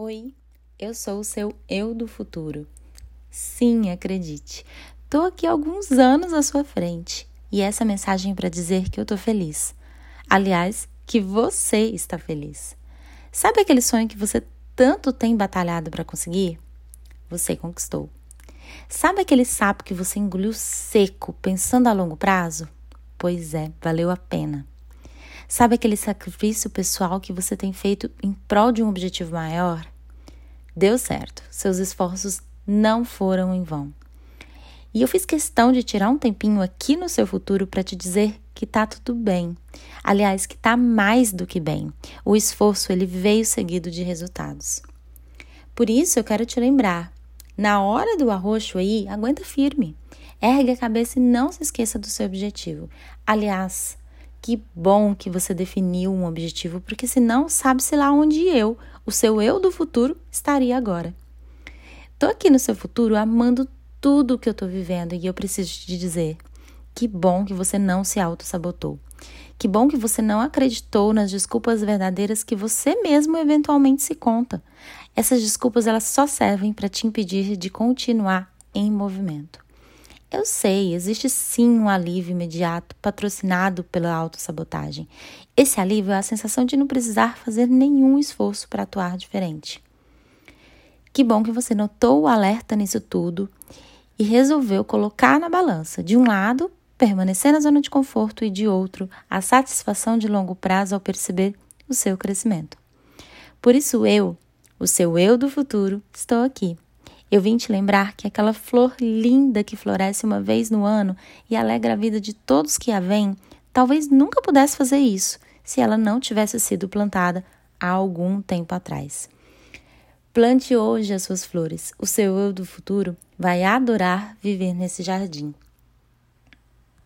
Oi, eu sou o seu eu do futuro. Sim, acredite. Tô aqui alguns anos à sua frente e essa mensagem é para dizer que eu tô feliz. Aliás, que você está feliz. Sabe aquele sonho que você tanto tem batalhado para conseguir? Você conquistou. Sabe aquele sapo que você engoliu seco pensando a longo prazo? Pois é, valeu a pena. Sabe aquele sacrifício pessoal que você tem feito em prol de um objetivo maior? Deu certo, seus esforços não foram em vão. E eu fiz questão de tirar um tempinho aqui no seu futuro para te dizer que tá tudo bem. Aliás, que tá mais do que bem. O esforço ele veio seguido de resultados. Por isso eu quero te lembrar, na hora do arroxo aí, aguenta firme. Ergue a cabeça e não se esqueça do seu objetivo. Aliás, que bom que você definiu um objetivo, porque senão sabe-se lá onde eu, o seu eu do futuro, estaria agora. Tô aqui no seu futuro amando tudo o que eu tô vivendo e eu preciso te dizer: que bom que você não se auto-sabotou. Que bom que você não acreditou nas desculpas verdadeiras que você mesmo eventualmente se conta. Essas desculpas elas só servem para te impedir de continuar em movimento. Eu sei, existe sim um alívio imediato patrocinado pela autossabotagem. Esse alívio é a sensação de não precisar fazer nenhum esforço para atuar diferente. Que bom que você notou o alerta nisso tudo e resolveu colocar na balança, de um lado, permanecer na zona de conforto e de outro, a satisfação de longo prazo ao perceber o seu crescimento. Por isso eu, o seu eu do futuro, estou aqui eu vim te lembrar que aquela flor linda que floresce uma vez no ano e alegra a vida de todos que a veem, talvez nunca pudesse fazer isso se ela não tivesse sido plantada há algum tempo atrás. Plante hoje as suas flores. O seu eu do futuro vai adorar viver nesse jardim.